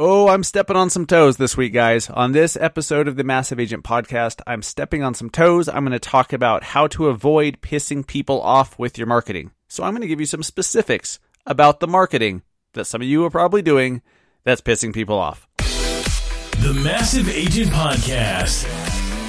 Oh, I'm stepping on some toes this week, guys. On this episode of the Massive Agent Podcast, I'm stepping on some toes. I'm going to talk about how to avoid pissing people off with your marketing. So, I'm going to give you some specifics about the marketing that some of you are probably doing that's pissing people off. The Massive Agent Podcast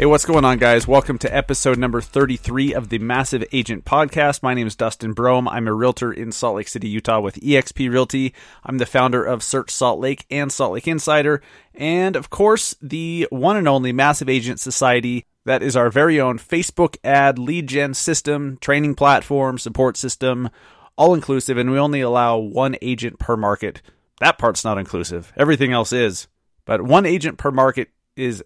Hey, what's going on, guys? Welcome to episode number 33 of the Massive Agent Podcast. My name is Dustin Brohm. I'm a realtor in Salt Lake City, Utah with eXp Realty. I'm the founder of Search Salt Lake and Salt Lake Insider, and of course, the one and only Massive Agent Society. That is our very own Facebook ad lead gen system, training platform, support system, all inclusive, and we only allow one agent per market. That part's not inclusive. Everything else is. But one agent per market is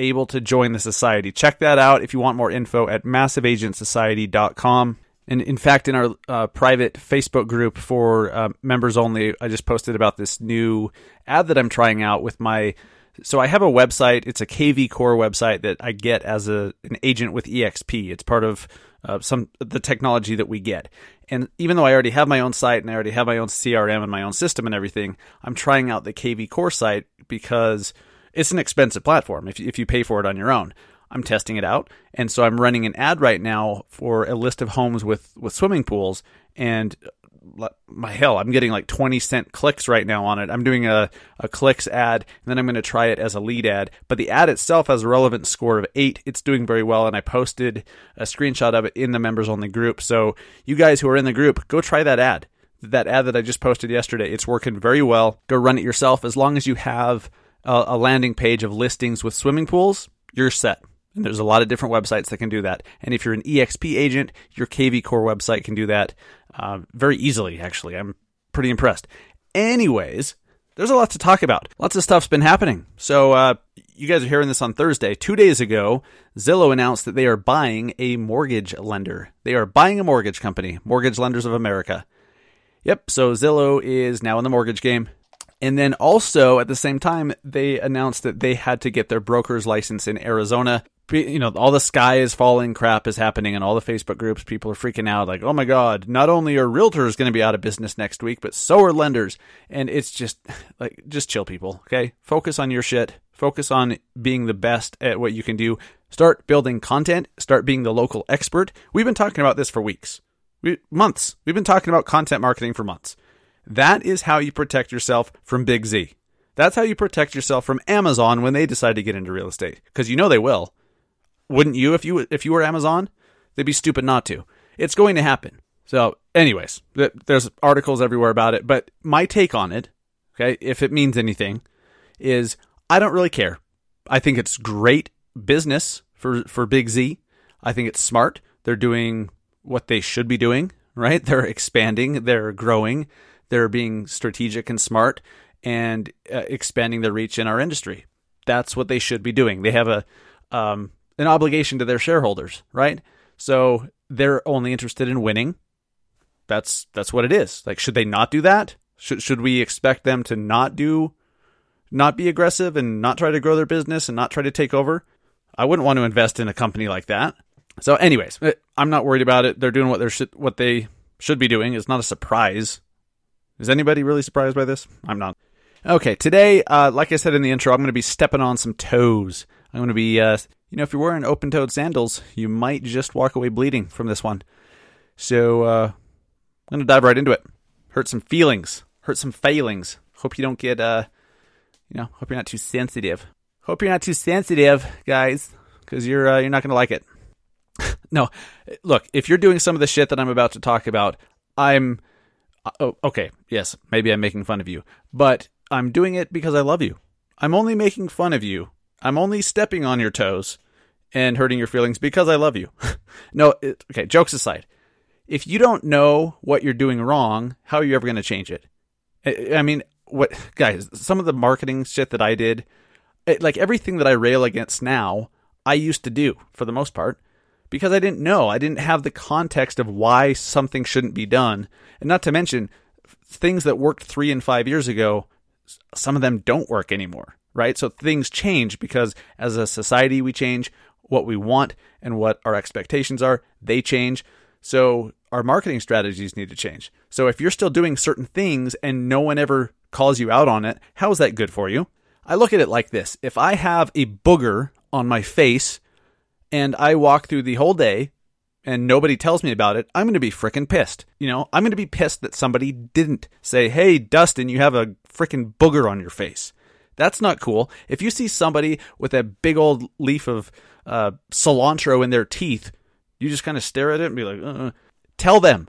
able to join the society. Check that out if you want more info at massiveagentsociety.com. And in fact, in our uh, private Facebook group for uh, members only, I just posted about this new ad that I'm trying out with my. So I have a website. It's a KV Core website that I get as a an agent with EXP. It's part of uh, some the technology that we get. And even though I already have my own site and I already have my own CRM and my own system and everything, I'm trying out the KV Core site because it's an expensive platform if if you pay for it on your own. I'm testing it out, and so I'm running an ad right now for a list of homes with with swimming pools, and uh, my hell, I'm getting like 20 cent clicks right now on it. I'm doing a, a clicks ad, and then I'm going to try it as a lead ad. But the ad itself has a relevant score of eight. It's doing very well, and I posted a screenshot of it in the members only group. So you guys who are in the group, go try that ad. That ad that I just posted yesterday, it's working very well. Go run it yourself as long as you have a, a landing page of listings with swimming pools, you're set. And there's a lot of different websites that can do that. And if you're an EXP agent, your KV Core website can do that uh, very easily, actually. I'm pretty impressed. Anyways, there's a lot to talk about. Lots of stuff's been happening. So, uh, you guys are hearing this on Thursday. Two days ago, Zillow announced that they are buying a mortgage lender. They are buying a mortgage company, Mortgage Lenders of America. Yep, so Zillow is now in the mortgage game. And then also at the same time, they announced that they had to get their broker's license in Arizona. You know, all the sky is falling crap is happening and all the Facebook groups. People are freaking out like, oh my God, not only are realtors going to be out of business next week, but so are lenders. And it's just like, just chill people. Okay. Focus on your shit. Focus on being the best at what you can do. Start building content. Start being the local expert. We've been talking about this for weeks, we, months. We've been talking about content marketing for months. That is how you protect yourself from Big Z. That's how you protect yourself from Amazon when they decide to get into real estate because you know they will. Wouldn't you if you if you were Amazon? They'd be stupid not to. It's going to happen. So, anyways, there's articles everywhere about it, but my take on it, okay, if it means anything, is I don't really care. I think it's great business for for Big Z. I think it's smart. They're doing what they should be doing, right? They're expanding, they're growing they're being strategic and smart and uh, expanding their reach in our industry. That's what they should be doing. They have a um, an obligation to their shareholders, right? So they're only interested in winning. That's that's what it is. Like, should they not do that? Should should we expect them to not do, not be aggressive and not try to grow their business and not try to take over? I wouldn't want to invest in a company like that. So, anyways, eh, I'm not worried about it. They're doing what they're what they should be doing. It's not a surprise is anybody really surprised by this? I'm not. Okay, today, uh, like I said in the intro, I'm going to be stepping on some toes. I'm going to be, uh, you know, if you're wearing open toed sandals, you might just walk away bleeding from this one. So, uh, I'm going to dive right into it. Hurt some feelings, hurt some failings. Hope you don't get, uh, you know, hope you're not too sensitive. Hope you're not too sensitive, guys, because you're, uh, you're not going to like it. no, look, if you're doing some of the shit that I'm about to talk about, I'm Uh, oh, okay, yes, maybe I'm making fun of you, but I'm doing it because I love you. I'm only making fun of you. I'm only stepping on your toes and hurting your feelings because I love you. no, it, okay, jokes aside. If you don't know what you're doing wrong, how are you ever going to change it? I, I, mean, what guys, some of the marketing shit that I did, it, like everything that I rail against now, I used to do for the most part because I didn't know. I didn't have the context of why something shouldn't be done. And not to mention, things that worked three and five years ago, some of them don't work anymore, right? So things change because as a society, we change what we want and what our expectations are, they change. So our marketing strategies need to change. So if you're still doing certain things and no one ever calls you out on it, how is that good for you? I look at it like this if I have a booger on my face and I walk through the whole day and nobody tells me about it, I'm going to be freaking pissed. You know, I'm going to be pissed that somebody didn't say, Hey, Dustin, you have a freaking booger on your face. That's not cool. If you see somebody with a big old leaf of uh, cilantro in their teeth, you just kind of stare at it and be like, uh, tell them.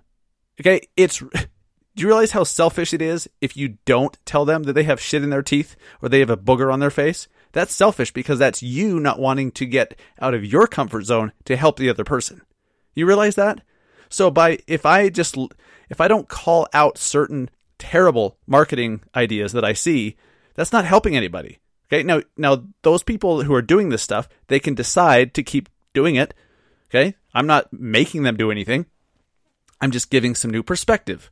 Okay, it's do you realize how selfish it is if you don't tell them that they have shit in their teeth or they have a booger on their face? That's selfish because that's you not wanting to get out of your comfort zone to help the other person. You realize that? So by if I just if I don't call out certain terrible marketing ideas that I see, that's not helping anybody. Okay? Now now those people who are doing this stuff, they can decide to keep doing it. Okay? I'm not making them do anything. I'm just giving some new perspective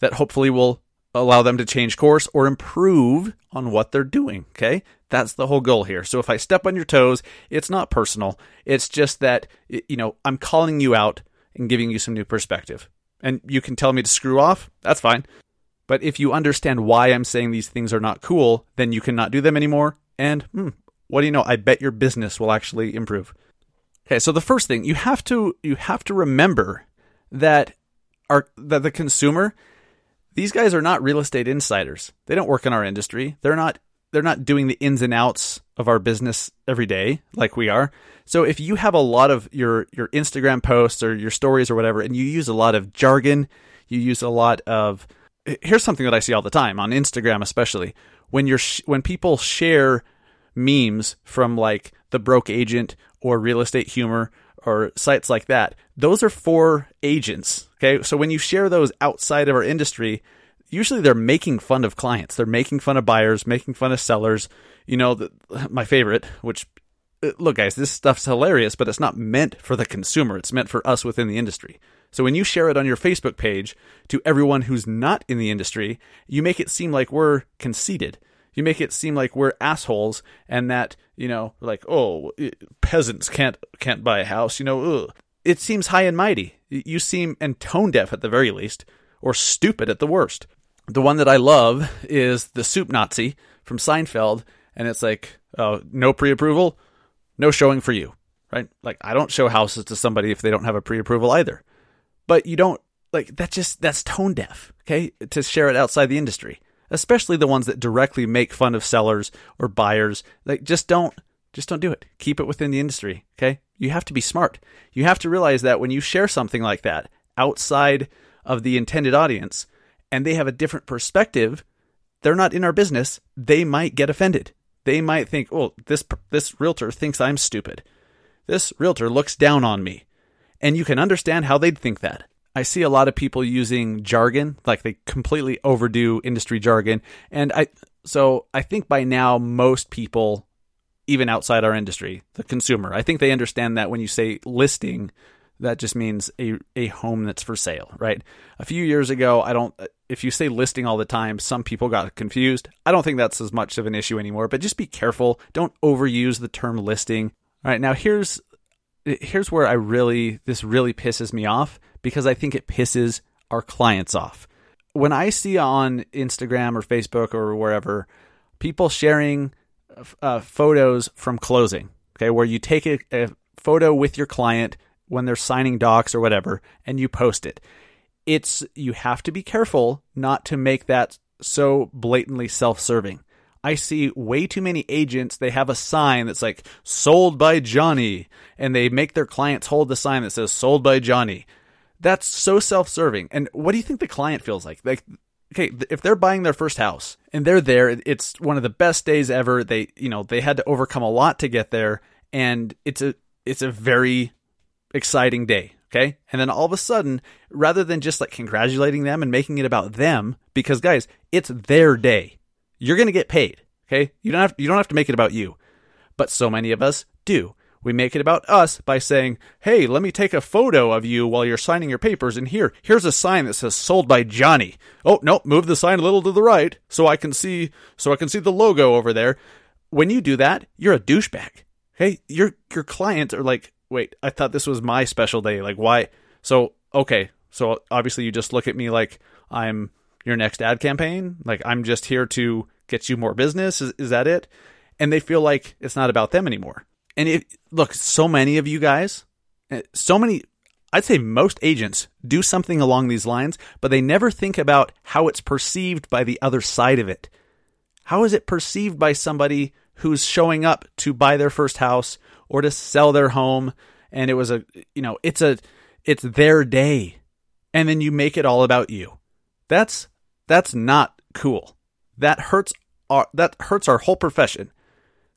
that hopefully will allow them to change course or improve on what they're doing. Okay. That's the whole goal here. So if I step on your toes, it's not personal. It's just that, you know, I'm calling you out and giving you some new perspective. And you can tell me to screw off. That's fine. But if you understand why I'm saying these things are not cool, then you cannot do them anymore. And hmm, what do you know? I bet your business will actually improve. Okay, so the first thing you have to you have to remember that our that the consumer these guys are not real estate insiders. They don't work in our industry. They're not they're not doing the ins and outs of our business every day like we are. So if you have a lot of your your Instagram posts or your stories or whatever and you use a lot of jargon, you use a lot of here's something that I see all the time on Instagram especially when you're sh- when people share memes from like the broke agent or real estate humor or sites like that. Those are for agents. Okay. So when you share those outside of our industry, usually they're making fun of clients. They're making fun of buyers, making fun of sellers. You know, the, my favorite, which uh, look, guys, this stuff's hilarious, but it's not meant for the consumer. It's meant for us within the industry. So when you share it on your Facebook page to everyone who's not in the industry, you make it seem like we're conceited you make it seem like we're assholes and that you know like oh peasants can't can't buy a house you know ugh. it seems high and mighty. You seem and tone deaf at the very least or stupid at the worst. The one that i love is the soup nazi from seinfeld and it's like uh, no pre-approval no showing for you right? Like i don't show houses to somebody if they don't have a pre-approval either. But you don't like that just that's tone deaf okay to share it outside the industry especially the ones that directly make fun of sellers or buyers. Like just don't just don't do it. Keep it within the industry, okay? You have to be smart. You have to realize that when you share something like that outside of the intended audience and they have a different perspective, they're not in our business, they might get offended. They might think, "Oh, this this realtor thinks I'm stupid. This realtor looks down on me." And you can understand how they'd think that. I see a lot of people using jargon, like they completely overdo industry jargon. And I, so I think by now, most people, even outside our industry, the consumer, I think they understand that when you say listing, that just means a, a home that's for sale, right? A few years ago, I don't, if you say listing all the time, some people got confused. I don't think that's as much of an issue anymore, but just be careful. Don't overuse the term listing. All right, now here's here's where I really this really pisses me off because I think it pisses our clients off. When I see on Instagram or Facebook or wherever people sharing uh, photos from closing, okay, where you take a, a photo with your client when they're signing docs or whatever and you post it. It's you have to be careful not to make that so blatantly self-serving. I see way too many agents. They have a sign that's like sold by Johnny, and they make their clients hold the sign that says sold by Johnny. That's so self serving. And what do you think the client feels like? Like, okay, if they're buying their first house and they're there, it's one of the best days ever. They, you know, they had to overcome a lot to get there, and it's a, it's a very exciting day. Okay. And then all of a sudden, rather than just like congratulating them and making it about them, because guys, it's their day you're going to get paid. Okay. You don't have, you don't have to make it about you, but so many of us do. We make it about us by saying, "Hey, let me take a photo of you while you're signing your papers and here, here's a sign that says sold by Johnny." Oh, no, move the sign a little to the right so I can see so I can see the logo over there. When you do that, you're a douchebag. Hey, your your clients are like, "Wait, I thought this was my special day. Like why?" So, okay. So obviously you just look at me like I'm your next ad campaign, like I'm just here to get you more business. Is, is that it? And they feel like it's not about them anymore. And look, so many of you guys, eh, so many, I'd say most agents do something along these lines, but they never think about how it's perceived by the other side of it. How is it perceived by somebody who's showing up to buy their first house or to sell their home? And it was a, you know, it's a, it's their day. And then you make it all about you. That's, that's not cool. That hurts our, that hurts our whole profession.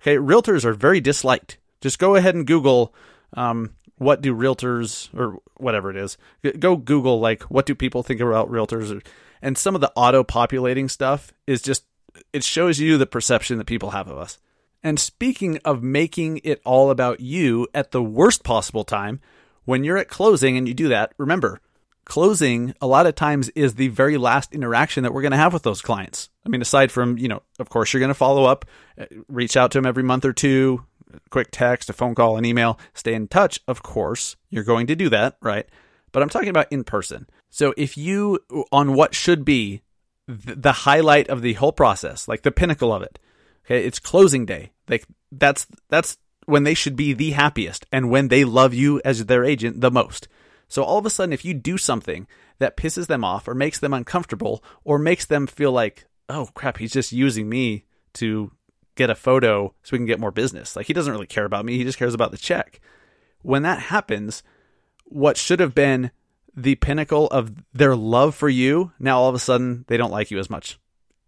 Okay. Realtors are very disliked just go ahead and Google um, what do realtors or whatever it is. Go Google like what do people think about realtors, and some of the auto populating stuff is just it shows you the perception that people have of us. And speaking of making it all about you at the worst possible time, when you're at closing and you do that, remember, closing a lot of times is the very last interaction that we're going to have with those clients. I mean, aside from, you know, of course, you're going to follow up, uh, reach out to them every month or two, quick text, a phone call, an email, stay in touch, of course, you're going to do that, right? But I'm talking about in person. So if you, on what should be the highlight of the whole process, like the pinnacle of it, okay, it's closing day. Like that's, that's when they should be the happiest and when they love you as their agent the most. So all of a sudden, if you do something that pisses them off or makes them uncomfortable or makes them feel like, oh crap, he's just using me to get a photo so we can get more business. Like he doesn't really care about me, he just cares about the check. When that happens, what should have been the pinnacle of their love for you, now all of a sudden they don't like you as much.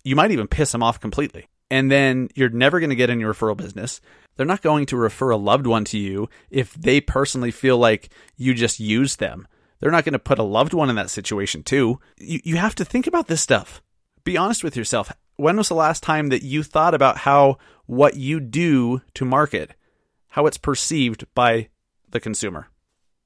You might even piss them off completely. And then you're never going to get any referral business. They're not going to refer a loved one to you if they personally feel like you just used them. They're not going to put a loved one in that situation too. You, you have to think about this stuff. Be honest with yourself when was the last time that you thought about how what you do to market, how it's perceived by the consumer?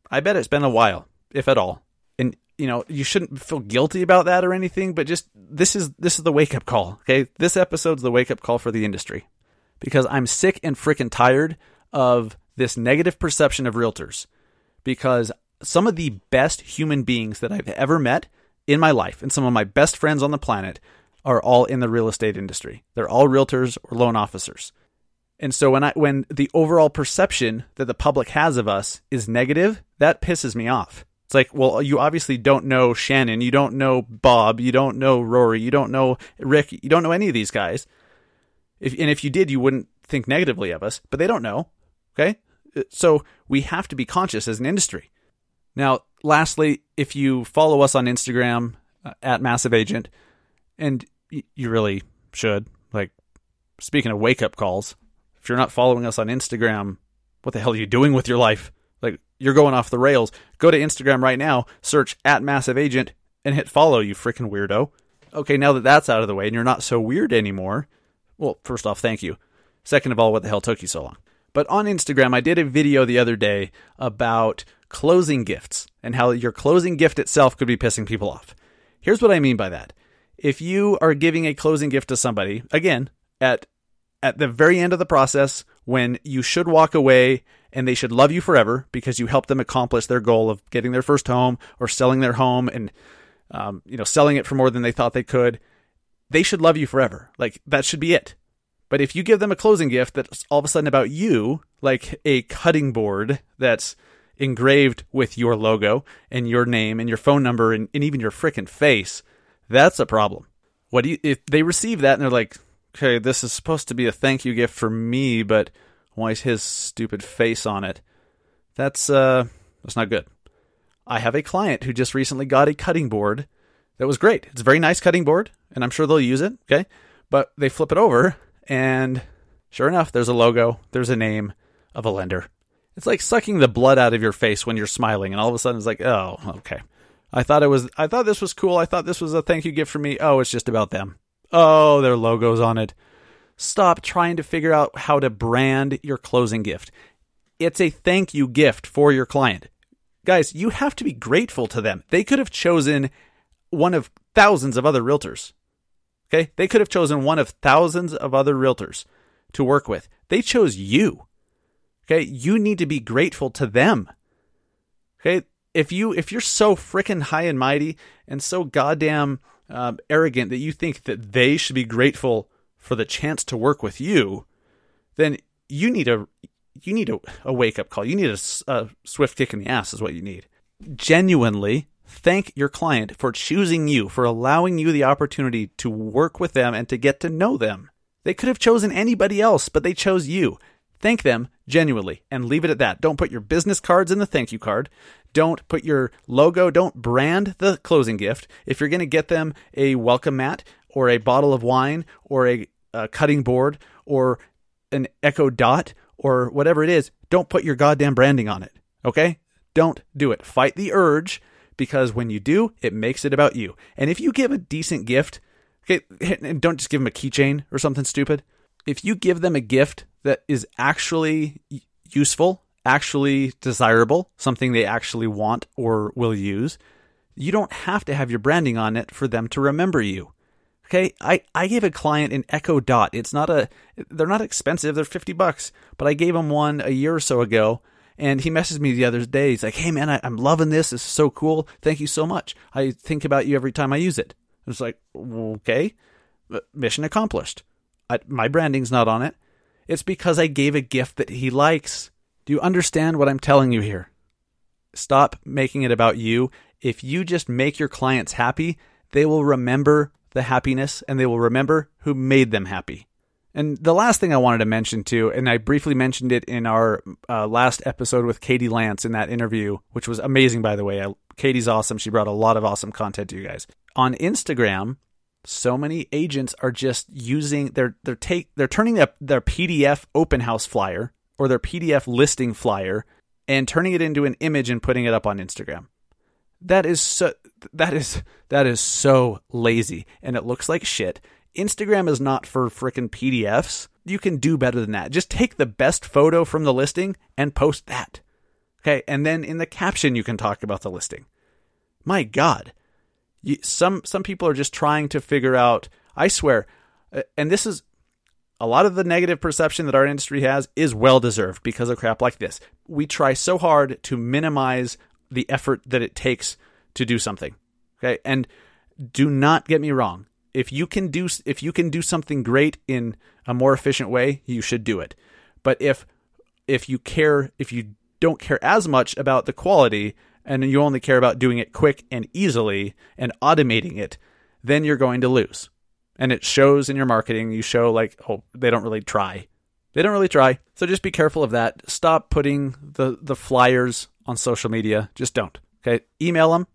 I bet it's been a while, if at all. And you know, you shouldn't feel guilty about that or anything, but just this is this is the wake up call. Okay, this episode's the wake up call for the industry because I'm sick and freaking tired of this negative perception of realtors. Because some of the best human beings that I've ever met in my life and some of my best friends on the planet are all in the real estate industry. They're all realtors or loan officers. And so when I when the overall perception that the public has of us is negative, that pisses me off. It's like, well, you obviously don't know Shannon, you don't know Bob, you don't know Rory, you don't know Rick, you don't know any of these guys. If and if you did, you wouldn't think negatively of us, but they don't know. Okay? So we have to be conscious as an industry. Now, lastly, if you follow us on Instagram uh, at Massive Agent, and you really should. Like, speaking of wake up calls, if you're not following us on Instagram, what the hell are you doing with your life? Like, you're going off the rails. Go to Instagram right now, search at Massive Agent, and hit follow, you freaking weirdo. Okay, now that that's out of the way and you're not so weird anymore, well, first off, thank you. Second of all, what the hell took you so long? But on Instagram, I did a video the other day about closing gifts and how your closing gift itself could be pissing people off. Here's what I mean by that if you are giving a closing gift to somebody, again, at at the very end of the process when you should walk away and they should love you forever because you helped them accomplish their goal of getting their first home or selling their home and um, you know selling it for more than they thought they could they should love you forever. Like that should be it. But if you give them a closing gift that's all of a sudden about you like a cutting board that's engraved with your logo and your name and your phone number and, and even your freaking face that's a problem. What do you if they receive that and they're like, okay, this is supposed to be a thank you gift for me, but why is his stupid face on it? That's uh that's not good. I have a client who just recently got a cutting board that was great. It's a very nice cutting board, and I'm sure they'll use it, okay? But they flip it over and sure enough, there's a logo, there's a name of a lender. It's like sucking the blood out of your face when you're smiling, and all of a sudden it's like, oh, okay. I thought it was I thought this was cool. I thought this was a thank you gift for me. Oh, it's just about them. Oh, their logos on it. Stop trying to figure out how to brand your closing gift. it's a thank you gift for your client. Guys, you have to be grateful to them. They could have chosen one of thousands of other realtors. Okay? They could have chosen one of thousands of other realtors to work with. They chose you. Okay? You need to be grateful to them. Okay? If you if you're so freaking high and mighty and so goddamn um, arrogant that you think that they should be grateful for the chance to work with you, then you need a you need a, a wake up call. You need a, a swift kick in the ass is what you need. Genuinely thank your client for choosing you, for allowing you the opportunity to work with them and to get to know them. They could have chosen anybody else, but they chose you. Thank them genuinely and leave it at that. Don't put your business cards in the thank you card. Don't put your logo, don't brand the closing gift. If you're going to get them a welcome mat or a bottle of wine or a, a cutting board or an Echo Dot or whatever it is, don't put your goddamn branding on it. Okay? Don't do it. Fight the urge because when you do, it makes it about you. And if you give a decent gift, okay, and don't just give them a keychain or something stupid. If you give them a gift that is actually useful, actually desirable, something they actually want or will use, you don't have to have your branding on it for them to remember you. Okay, I, I gave a client an Echo Dot. It's not a they're not expensive, they're 50 bucks, but I gave him one a year or so ago and he messaged me the other day. He's like, "Hey man, I, am loving this. This is so cool. Thank you so much. I think about you every time I use it." I was like, "Okay, mission accomplished. I, my branding's not on it. It's because I gave a gift that he likes. Do you understand what I'm telling you here? Stop making it about you. If you just make your clients happy, they will remember the happiness and they will remember who made them happy. And the last thing I wanted to mention too, and I briefly mentioned it in our uh, last episode with Katie Lance in that interview, which was amazing, by the way. I, Katie's awesome. She brought a lot of awesome content to you guys on Instagram. So many agents are just using their their take they're turning up their PDF open house flyer or their PDF listing flyer and turning it into an image and putting it up on Instagram. That is so that is that is so lazy and it looks like shit Instagram is not for freaking PDFs. You can do better than that. Just take the best photo from the listing and post that. Okay. And then in the caption, you can talk about the listing. My God. You, some, some people are just trying to figure out, I swear, uh, and this is a lot of the negative perception that our industry has is well deserved because of crap like this. We try so hard to minimize the effort that it takes to do something. Okay. And do not get me wrong if you can do if you can do something great in a more efficient way, you should do it. But if if you care if you don't care as much about the quality and you only care about doing it quick and easily and automating it, then you're going to lose. And it shows in your marketing. You show like, oh, they don't really try. They don't really try. So just be careful of that. Stop putting the the flyers on social media. Just don't. Okay? Email them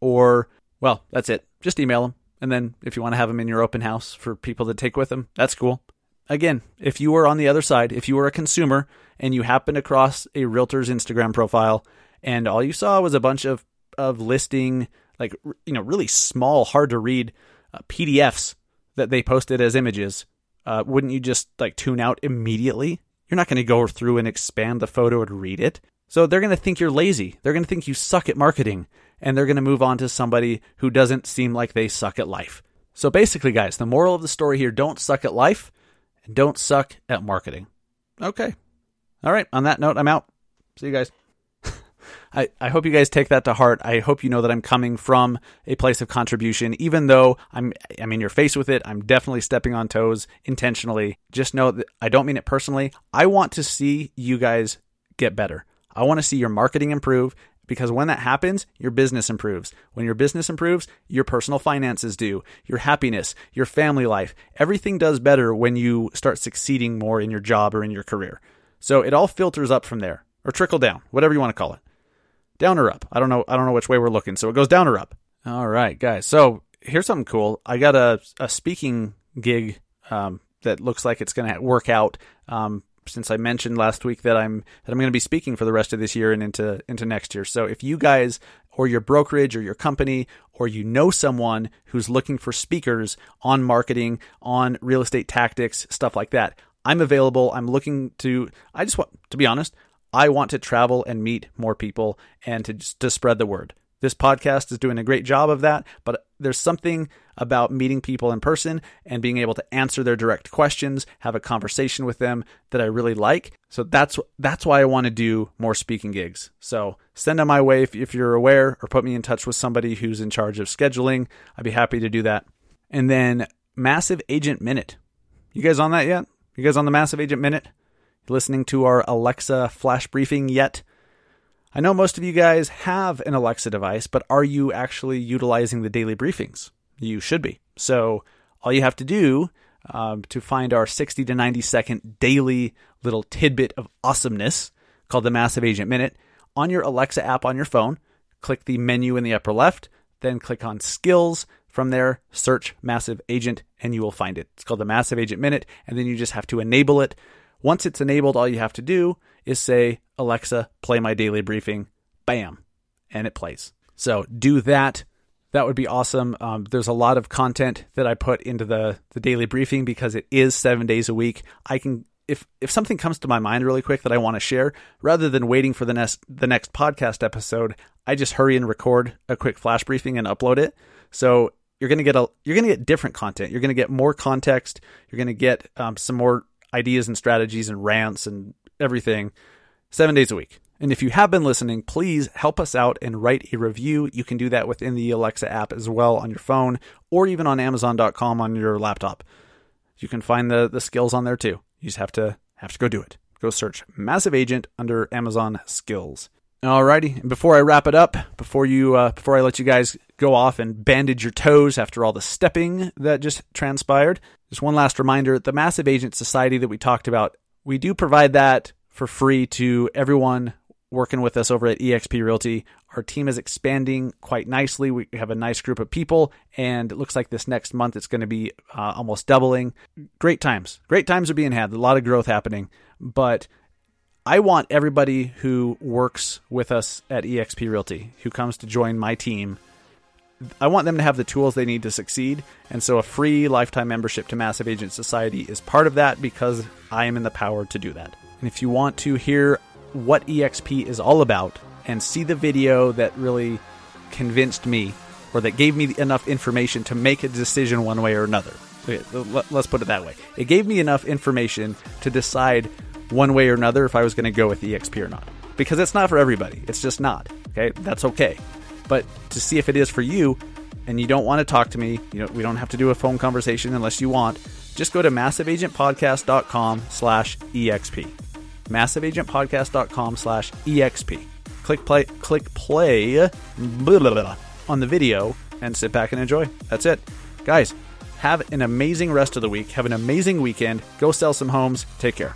or well, that's it. Just email them. And then if you want to have them in your open house for people to take with them, that's cool. Again, if you were on the other side, if you were a consumer and you happened across a realtor's Instagram profile and all you saw was a bunch of, of listing, like, you know, really small, hard to read uh, PDFs that they posted as images, uh, wouldn't you just like tune out immediately? You're not going to go through and expand the photo and read it. So they're going to think you're lazy. They're going to think you suck at marketing and they're going to move on to somebody who doesn't seem like they suck at life. So basically, guys, the moral of the story here don't suck at life and don't suck at marketing. Okay. All right. On that note, I'm out. See you guys. I, I hope you guys take that to heart. I hope you know that I'm coming from a place of contribution, even though I'm I'm in your face with it. I'm definitely stepping on toes intentionally. Just know that I don't mean it personally. I want to see you guys get better. I want to see your marketing improve because when that happens, your business improves. When your business improves, your personal finances do, your happiness, your family life, everything does better when you start succeeding more in your job or in your career. So it all filters up from there or trickle down, whatever you want to call it. Down or up. I don't know. I don't know which way we're looking. So it goes down or up. All right, guys. So here's something cool. I got a, a speaking gig um, that looks like it's going to work out. Um, since I mentioned last week that I'm that I'm going to be speaking for the rest of this year and into into next year. So if you guys or your brokerage or your company or you know someone who's looking for speakers on marketing, on real estate tactics, stuff like that, I'm available. I'm looking to I just want to be honest, I want to travel and meet more people and to to spread the word. This podcast is doing a great job of that, but there's something about meeting people in person and being able to answer their direct questions, have a conversation with them that I really like. So that's that's why I want to do more speaking gigs. So send them my way if, if you're aware, or put me in touch with somebody who's in charge of scheduling. I'd be happy to do that. And then Massive Agent Minute. You guys on that yet? You guys on the Massive Agent Minute? Listening to our Alexa flash briefing yet? I know most of you guys have an Alexa device, but are you actually utilizing the daily briefings? You should be. So, all you have to do um, to find our 60 to 90 second daily little tidbit of awesomeness called the Massive Agent Minute on your Alexa app on your phone, click the menu in the upper left, then click on Skills. From there, search Massive Agent and you will find it. It's called the Massive Agent Minute, and then you just have to enable it. Once it's enabled, all you have to do is say, Alexa, play my daily briefing. Bam. And it plays. So do that. That would be awesome. Um, there's a lot of content that I put into the, the daily briefing because it is seven days a week. I can if if something comes to my mind really quick that I want to share, rather than waiting for the next the next podcast episode, I just hurry and record a quick flash briefing and upload it. So you're gonna get a you're gonna get different content. You're gonna get more context. You're gonna get um, some more ideas and strategies and rants and everything seven days a week. And if you have been listening, please help us out and write a review. You can do that within the Alexa app as well on your phone or even on Amazon.com on your laptop. You can find the, the skills on there too. You just have to have to go do it. Go search Massive Agent under Amazon Skills. Alrighty, before I wrap it up, before you uh, before I let you guys go off and bandage your toes after all the stepping that just transpired, just one last reminder: the Massive Agent Society that we talked about, we do provide that for free to everyone working with us over at eXp Realty. Our team is expanding quite nicely. We have a nice group of people, and it looks like this next month it's going to be uh, almost doubling. Great times. Great times are being had. A lot of growth happening. But I want everybody who works with us at eXp Realty, who comes to join my team, I want them to have the tools they need to succeed. And so a free lifetime membership to Massive Agent Society is part of that because I am in the power to do that. And if you want to hear what EXP is all about and see the video that really convinced me or that gave me enough information to make a decision one way or another. Let's put it that way. It gave me enough information to decide one way or another if I was going to go with EXP or not. Because it's not for everybody. It's just not. Okay? That's okay. But to see if it is for you and you don't want to talk to me, you know, we don't have to do a phone conversation unless you want. Just go to massiveagentpodcast.com slash EXP massiveagentpodcast.com slash exp. Click play, click play blah, blah, blah, on the video and sit back and enjoy. That's it. Guys, have an amazing rest of the week. Have an amazing weekend. Go sell some homes. Take care.